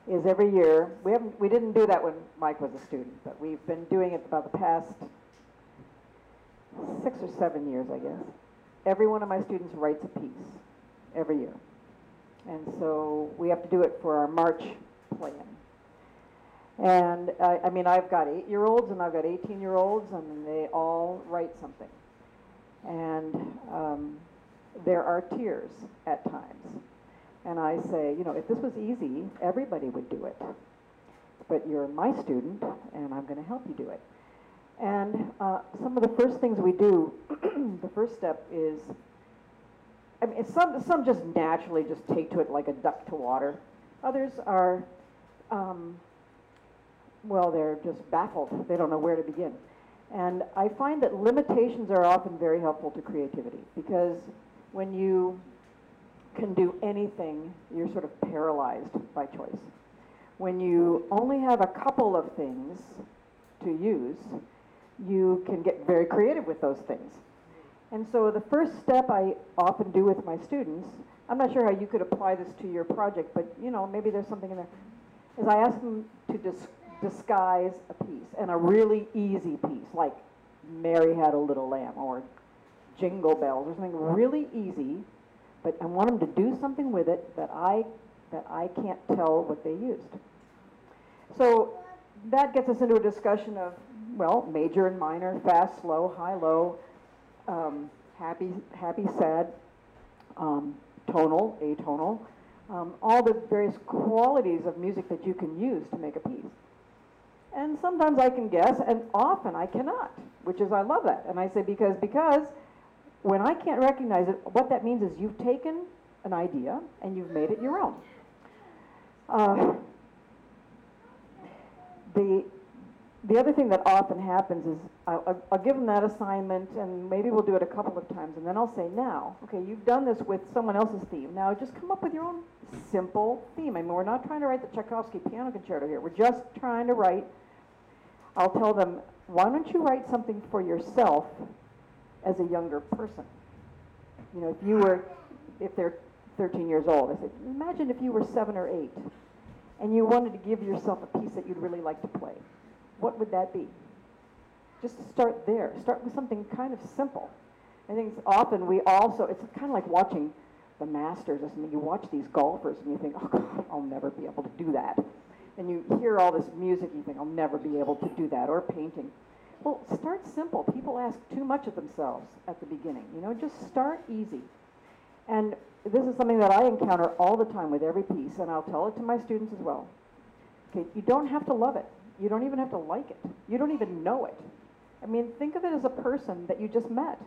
is every year we haven't we didn't do that when Mike was a student, but we've been doing it about the past six or seven years, I guess. Every one of my students writes a piece every year, and so we have to do it for our March plan. And I, I mean, I've got eight-year-olds and I've got 18-year-olds, and they all write something. And um, there are tears at times. And I say, you know, if this was easy, everybody would do it. But you're my student, and I'm going to help you do it. And uh, some of the first things we do, the first step is, I mean, some, some just naturally just take to it like a duck to water. Others are um, well, they're just baffled. They don't know where to begin. And I find that limitations are often very helpful to creativity because when you can do anything, you're sort of paralyzed by choice. When you only have a couple of things to use, you can get very creative with those things. And so the first step I often do with my students, I'm not sure how you could apply this to your project, but you know, maybe there's something in there, is I ask them to dis- disguise a piece and a really easy piece like Mary Had a Little Lamb or Jingle Bells or something really easy, but I want them to do something with it that I that I can't tell what they used. So that gets us into a discussion of well, major and minor, fast, slow, high, low, um, happy, happy, sad, um, tonal, atonal, um, all the various qualities of music that you can use to make a piece. And sometimes I can guess, and often I cannot, which is I love that. And I say because because when I can't recognize it, what that means is you've taken an idea and you've made it your own. Uh, the the other thing that often happens is I'll, I'll, give them that assignment and maybe we'll do it a couple of times and then I'll say now okay you've done this with someone else's theme. Now just come up with your own simple theme. I mean we're not trying to write the Tchaikovsky piano concerto here. We're just trying to write I'll tell them, why don't you write something for yourself as a younger person? You know, if you were, if they're 13 years old, I said, imagine if you were seven or eight and you wanted to give yourself a piece that you'd really like to play. What would that be? Just start there. Start with something kind of simple. I think often we also, it's kind of like watching the Masters or something. You watch these golfers and you think, oh, God, I'll never be able to do that and you hear all this music, you think, I'll never be able to do that, or painting. Well, start simple. People ask too much of themselves at the beginning. You know, just start easy. And this is something that I encounter all the time with every piece, and I'll tell it to my students as well. Okay, you don't have to love it. You don't even have to like it. You don't even know it. I mean, think of it as a person that you just met.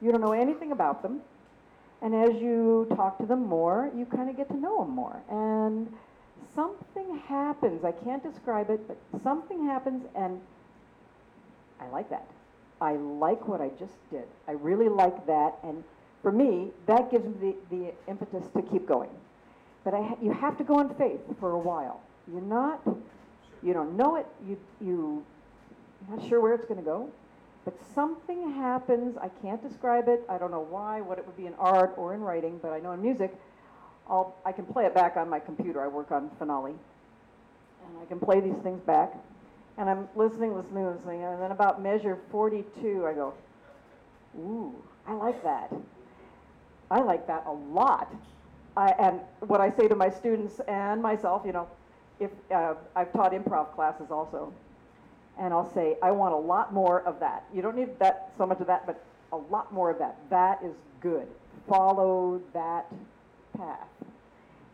You don't know anything about them. And as you talk to them more, you kind of get to know them more. And something happens. I can't describe it, but something happens, and I like that. I like what I just did. I really like that, and for me, that gives me the, the impetus to keep going. But I, you have to go in faith for a while. You're not, you don't know it. You, you, you're not sure where it's going to go. But something happens. I can't describe it. I don't know why, what it would be in art or in writing, but I know in music I'll, I can play it back on my computer. I work on Finale. and I can play these things back. And I'm listening, listening, listening, and then about measure 42, I go, ooh, I like that. I like that a lot. I, and what I say to my students and myself, you know, if uh, I've taught improv classes also, and I'll say, I want a lot more of that. You don't need that so much of that, but a lot more of that. That is good. Follow that path.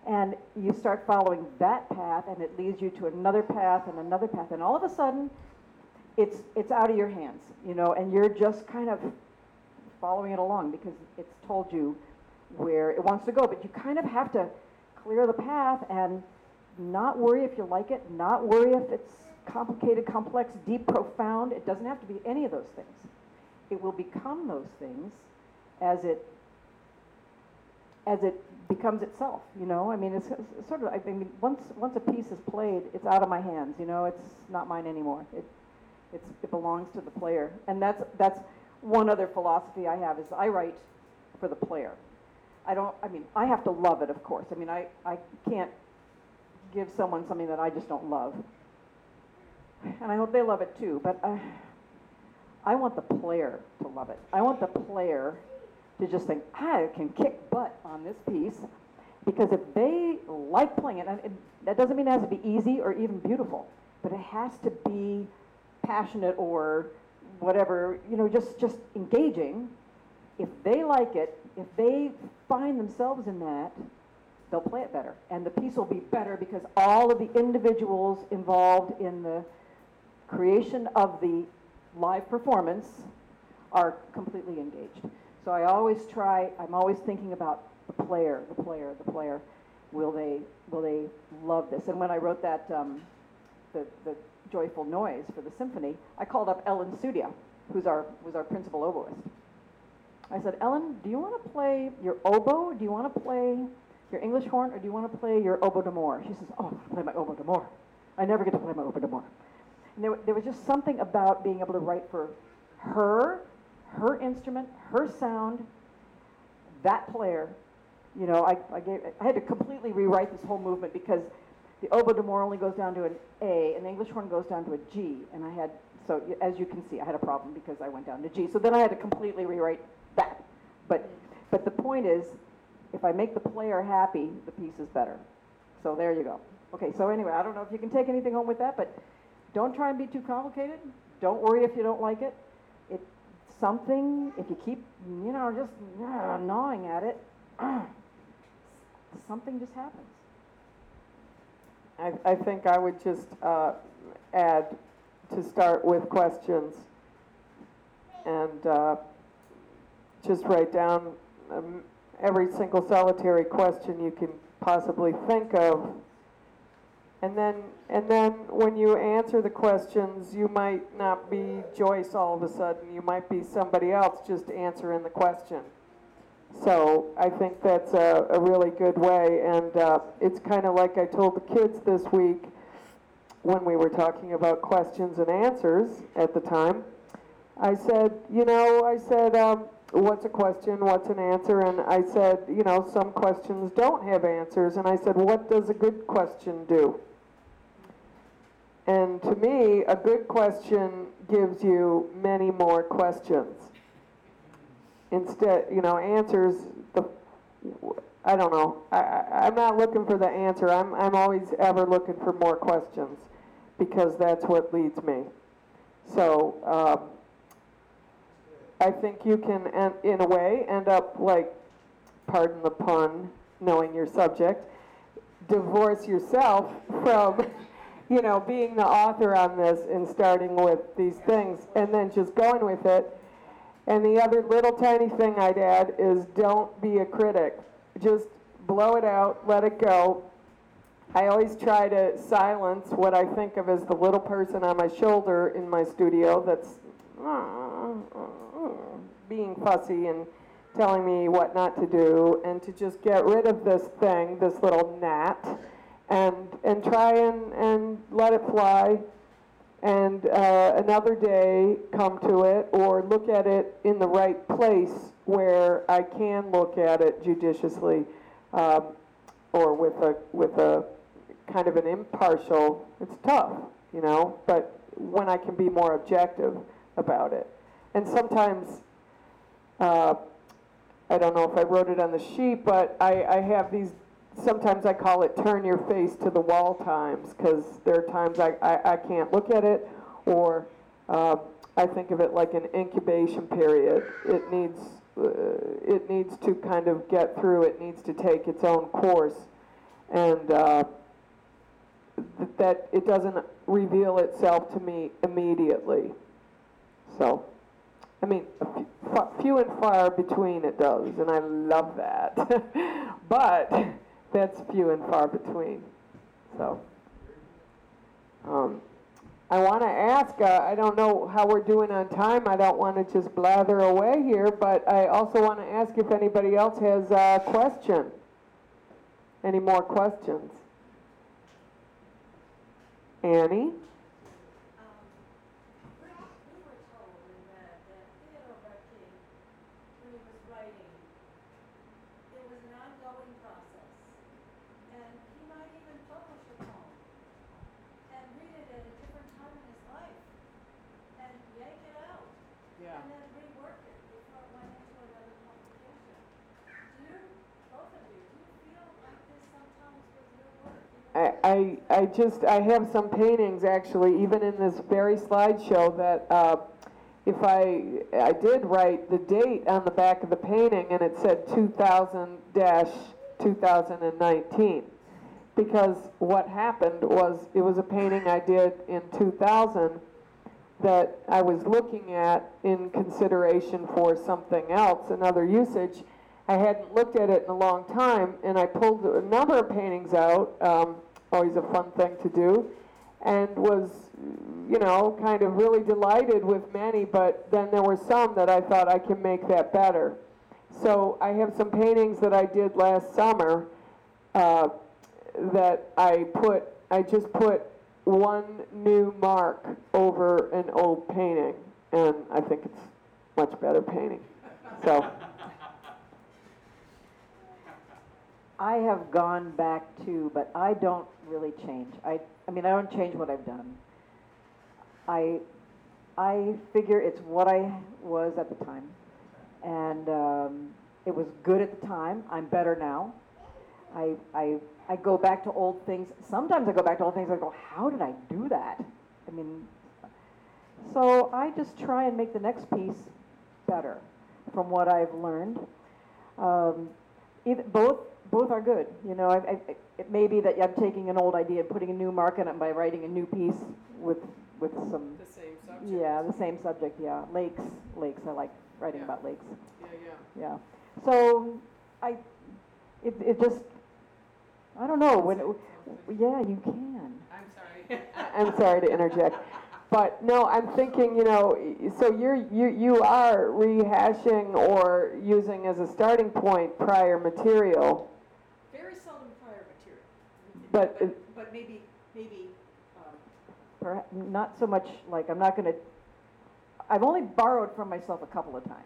And you start following that path, and it leads you to another path and another path, and all of a sudden, it's it's out of your hands, you know, and you're just kind of following it along because it's told you where it wants to go. But you kind of have to clear the path and not worry if you like it, not worry if it's complicated, complex, deep, profound. It doesn't have to be any of those things. It will become those things as it as it becomes itself. You know, I mean, it's, sort of. I mean, once once a piece is played, it's out of my hands. You know, it's not mine anymore. It it's, it belongs to the player, and that's that's one other philosophy I have is I write for the player. I don't. I mean, I have to love it, of course. I mean, I I can't give someone something that I just don't love, and I hope they love it too. But I, I want the player to love it. I want the player to just think, I can kick butt on this piece. Because if they like playing it, it, that doesn't mean it has to be easy or even beautiful, but it has to be passionate or whatever, you know, just, just engaging. If they like it, if they find themselves in that, they'll play it better. And the piece will be better because all of the individuals involved in the creation of the live performance are completely engaged. So I always try, I'm always thinking about the player, the player, the player. Will they, will they love this? And when I wrote that, um, the, the joyful noise for the symphony, I called up Ellen Sudia, who's our, was our principal oboist. I said, Ellen, do you want to play your oboe? Do you want to play your English horn, or do you want to play your oboe d'amore? She says, oh, I play my oboe d'amore. I never get to play my oboe d'amore. And there, there was just something about being able to write for her, her instrument, her sound, that player. You know, I, I, gave, I had to completely rewrite this whole movement because the oboe d'amore only goes down to an A, and the English horn goes down to a G. And I had, so as you can see, I had a problem because I went down to G. So then I had to completely rewrite that. But, but the point is, if I make the player happy, the piece is better. So there you go. Okay, so anyway, I don't know if you can take anything home with that, but don't try and be too complicated. Don't worry if you don't like it. Something, if you keep, you know, just gnawing at it, something just happens. I, I think I would just uh, add to start with questions and uh, just write down um, every single solitary question you can possibly think of. And then, and then when you answer the questions, you might not be Joyce all of a sudden. You might be somebody else just answering the question. So I think that's a, a really good way. And uh, it's kind of like I told the kids this week when we were talking about questions and answers at the time. I said, you know, I said, um, what's a question, what's an answer? And I said, you know, some questions don't have answers. And I said, what does a good question do? And to me, a good question gives you many more questions. Instead, you know, answers, the, I don't know. I, I'm not looking for the answer. I'm, I'm always ever looking for more questions because that's what leads me. So, um, I think you can, in a way, end up like, pardon the pun, knowing your subject, divorce yourself from, you know, being the author on this and starting with these things and then just going with it. And the other little tiny thing I'd add is don't be a critic. Just blow it out, let it go. I always try to silence what I think of as the little person on my shoulder in my studio that's uh, being fussy and telling me what not to do and to just get rid of this thing, this little gnat, and and try and, and let it fly and uh, another day come to it or look at it in the right place where I can look at it judiciously um, or with a with a kind of an impartial, it's tough, you know, but when I can be more objective about it. And sometimes, uh, I don't know if I wrote it on the sheet, but I, I have these, sometimes I call it turn your face to the wall times, because there are times I, I, I can't look at it, or uh, I think of it like an incubation period. It needs, uh, it needs to kind of get through, it needs to take its own course. And uh, th- that it doesn't reveal itself to me immediately. So, I mean, few, fa- few and far between it does, and I love that. but that's few and far between. So, um, I want to ask, uh, I don't know how we're doing on time. I don't want to just blather away here, but I also want to ask if anybody else has a question. Any more questions? Annie? Um, we we were told in that, that Theodore Roethke, when he was writing, it was an ongoing process. And he might even publish a poem and read it at a different time in his life and yank it out. And then rework it before it went into another publication. Do you, both of you, do you feel like this sometimes with your work? even I, I, I just, I have some paintings actually, even in this very slideshow that, uh, if I, I did write the date on the back of the painting and it said 2000-2019 Because what happened was, it was a painting I did in two thousand that I was looking at in consideration for something else, another usage. I hadn't looked at it in a long time, and I pulled a number of paintings out, um, always a fun thing to do, and was, you know, kind of really delighted with many, but then there were some that I thought I can make that better. So I have some paintings that I did last summer uh, that I put, I just put one new mark over an old painting, and I think it's much better painting. So, I have gone back too, but I don't really change. I, I mean, I don't change what I've done. I, I figure it's what I was at the time, and um, it was good at the time. I'm better now. I, I, I go back to old things. Sometimes I go back to old things. I go, how did I do that? I mean, so I just try and make the next piece better from what I've learned. Um, either, both both are good. You know, I, I, it may be that I'm taking an old idea and putting a new mark on it by writing a new piece with with some the same subject. yeah the same subject. Yeah, lakes, lakes. I like writing Yeah. about lakes. Yeah, yeah. Yeah. So I, it it just I don't know when. It, yeah, you can. I'm sorry. I'm sorry to interject. But no, I'm thinking, you know, so you're, you, you are rehashing or using as a starting point prior material. Very seldom prior material. But it- But maybe, maybe, um, Perha- not so much like I'm not going to. I've only borrowed from myself a couple of times.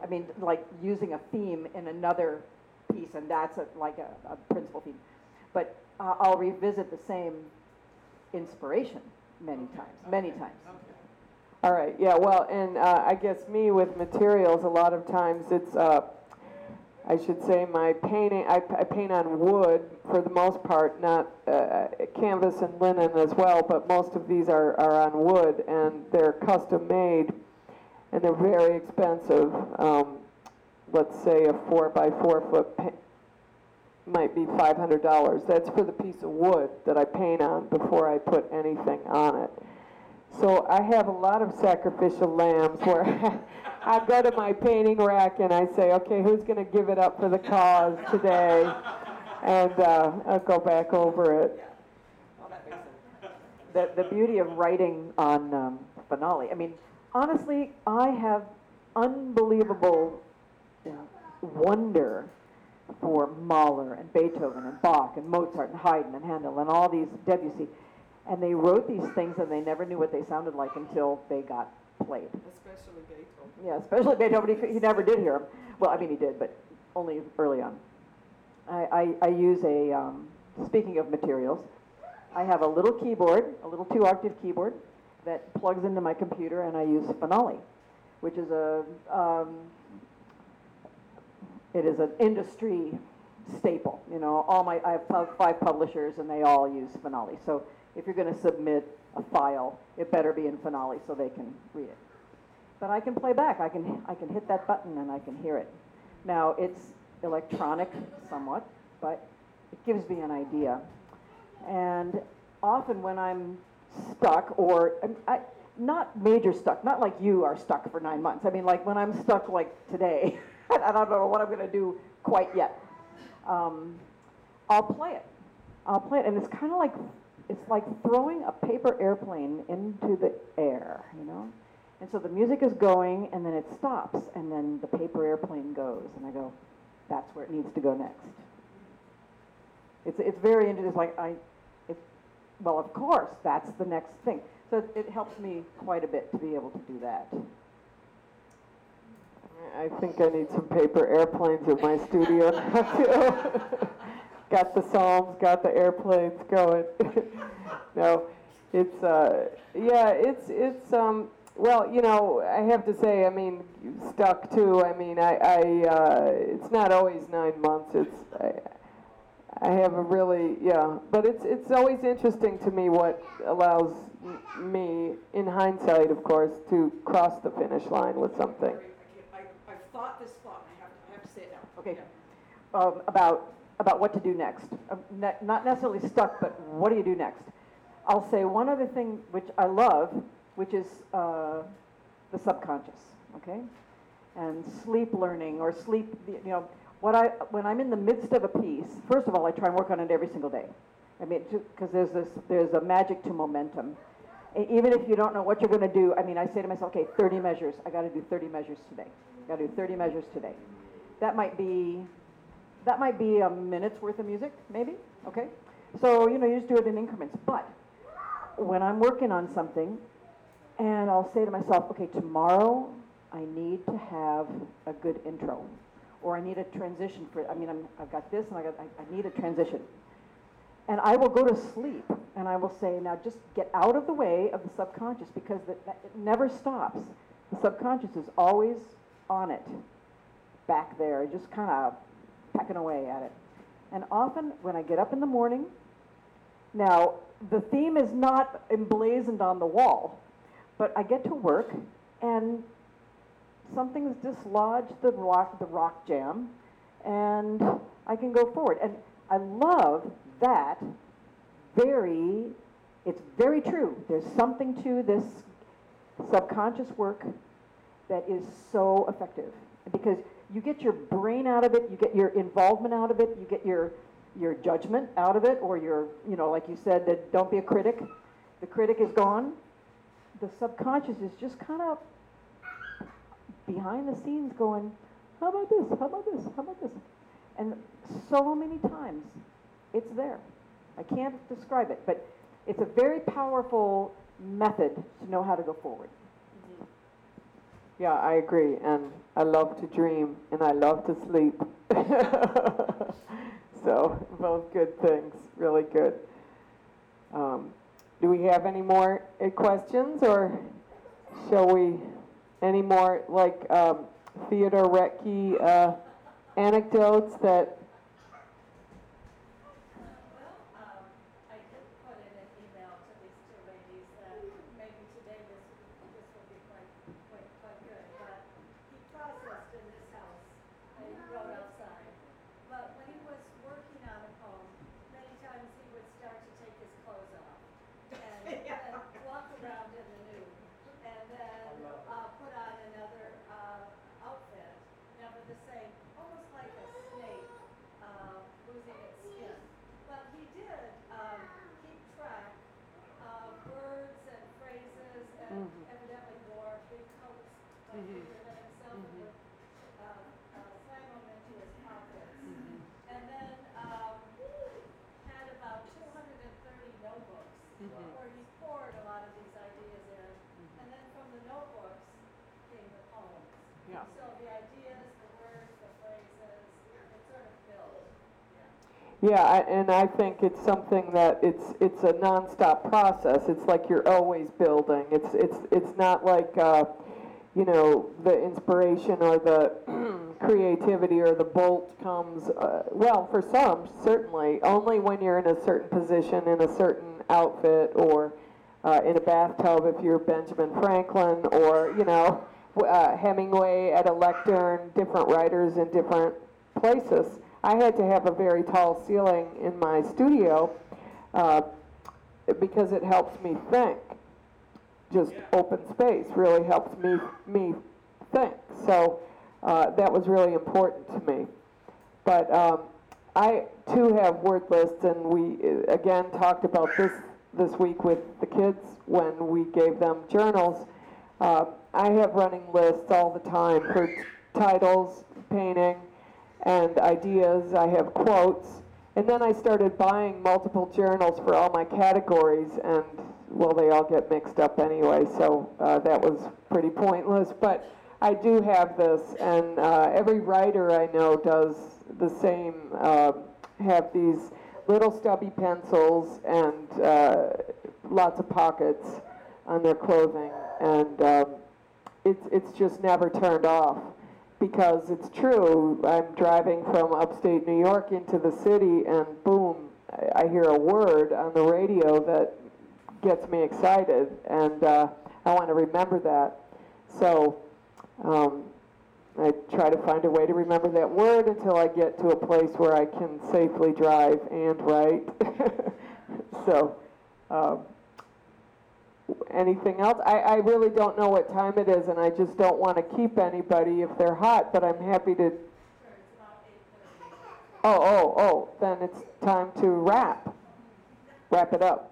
I mean, like using a theme in another piece, and that's a, like a, a principal theme. But uh, I'll revisit the same inspiration many times, many times. All right, yeah, well, and uh, I guess me with materials, a lot of times it's, uh, I should say, my painting, I, I paint on wood for the most part, not uh, canvas and linen as well, but most of these are, are on wood and they're custom made and they're very expensive. Um, let's say a four by four foot pa- might be five hundred dollars. That's for the piece of wood that I paint on before I put anything on it. So I have a lot of sacrificial lambs where I go to my painting rack and I say, okay, who's going to give it up for the cause today? And uh, I'll go back over it. the, the beauty of writing on um, finale. I mean, honestly, I have unbelievable wonder for Mahler and Beethoven and Bach and Mozart and Haydn and Handel and all these Debussy. And they wrote these things and they never knew what they sounded like until they got played. Especially Beethoven. Yeah, especially Beethoven. He, he never did hear them. Well, I mean, he did, but only early on. I, I, I use a, um, speaking of materials, I have a little keyboard, a little two octave keyboard that plugs into my computer and I use Finale, which is a, um, it is an industry staple. You know, all my, I have five publishers and they all use Finale. So if you're going to submit a file, it better be in Finale so they can read it. But I can play back. I can, I can hit that button and I can hear it. Now, it's electronic somewhat, but it gives me an idea. And often when I'm stuck, or I, not major stuck, not like you are stuck for nine months. I mean, like when I'm stuck like today, I don't know what I'm going to do quite yet. Um, I'll play it. I'll play it, and it's kind of like it's like throwing a paper airplane into the air, you know. And so the music is going, and then it stops, and then the paper airplane goes, and I go, that's where it needs to go next. It's it's very interesting. It's like I, it, well, of course, that's the next thing. So it, it helps me quite a bit to be able to do that. I think I need some paper airplanes in my studio now too. got the psalms, got the airplanes going. no, it's uh, yeah, it's it's um. Well, you know, I have to say, I mean, stuck too. I mean, I, I uh, it's not always nine months. It's I, I have a really yeah, but it's it's always interesting to me what allows m- me, in hindsight, of course, to cross the finish line with something. I, I, I thought this thought, and I have to, I have to say it now. Okay. Yeah. um, about about what to do next. Um, not necessarily stuck, but what do you do next? I'll say one other thing which I love, which is uh, the subconscious. Okay, and sleep learning or sleep. You know, what I when I'm in the midst of a piece. First of all, I try and work on it every single day. I mean, because there's this there's a magic to momentum. Even if you don't know what you're going to do, I mean, I say to myself, okay, 30 measures. I got to do 30 measures today. Got to do 30 measures today. That might be that might be a minute's worth of music, maybe. Okay, so you know you just do it in increments. But when I'm working on something, and I'll say to myself, okay, tomorrow I need to have a good intro, or I need a transition for. I mean, I'm, I've got this, and I got I, I need a transition, and I will go to sleep, and I will say, now just get out of the way of the subconscious because that it never stops. The subconscious is always on it, back there, just kind of pecking away at it. And often when I get up in the morning, now the theme is not emblazoned on the wall, but I get to work and something's dislodged the rock, the rock jam, and I can go forward. And I love that very, it's very true. There's something to this subconscious work that is so effective because you get your brain out of it, you get your involvement out of it, you get your your judgment out of it, or your you know, like you said, that don't be a critic. The critic is gone. The subconscious is just kind of behind the scenes going, how about this? How about this? How about this? And so many times it's there. I can't describe it, but it's a very powerful method to know how to go forward. Yeah, I agree, and I love to dream, and I love to sleep. so both good things, really good. Um, do we have any more uh, questions, or shall we? Any more like um, Theodore Roethke uh, anecdotes that? Well, um, I did put in an email to these two ladies that maybe today this, this will be quite, quite, quite good, but he processed in this house, and he wrote outside. But when he was working on a poem, many times he would start to take his clothes off and, and walk around in the nude, and then, uh, put on another, uh, outfit, never the same, almost like a snake, uh, losing its skin. But he did um, keep track of words and phrases and evidently wore big coats like bigger than himself and would uh, uh, slam them into his pockets. And then um, had about 230 notebooks where he poured a lot of these ideas in. And then from the notebooks came the poems. Yeah. So the ideas, the words, the phrases, it sort of built. Yeah. And I think it's something that it's, it's a nonstop process. It's like you're always building. It's, it's, it's not like, uh, you know, the inspiration or the creativity or the bolt comes, uh, well, for some, certainly, only when you're in a certain position, in a certain outfit, or uh, in a bathtub if you're Benjamin Franklin, or, you know, uh, Hemingway at a lectern, different writers in different places. I had to have a very tall ceiling in my studio uh, because it helps me think. Just open space really helps me me think. So uh, that was really important to me. But um, I too have word lists, and we uh, again talked about this this week with the kids when we gave them journals. Uh, I have running lists all the time for t- titles, painting, and ideas. I have quotes. And then I started buying multiple journals for all my categories, and well, they all get mixed up anyway, so uh, that was pretty pointless. But I do have this, and uh, every writer I know does the same, uh, have these little stubby pencils and uh, lots of pockets on their clothing, and um, it's, it's just never turned off because it's true. I'm driving from upstate New York into the city, and boom, I, I hear a word on the radio that gets me excited, and uh, I want to remember that. So um, I try to find a way to remember that word until I get to a place where I can safely drive and write. so. Um, anything else? I, I really don't know what time it is, and I just don't want to keep anybody if they're hot, but I'm happy to. Oh, oh, oh, then it's time to wrap. Wrap it up.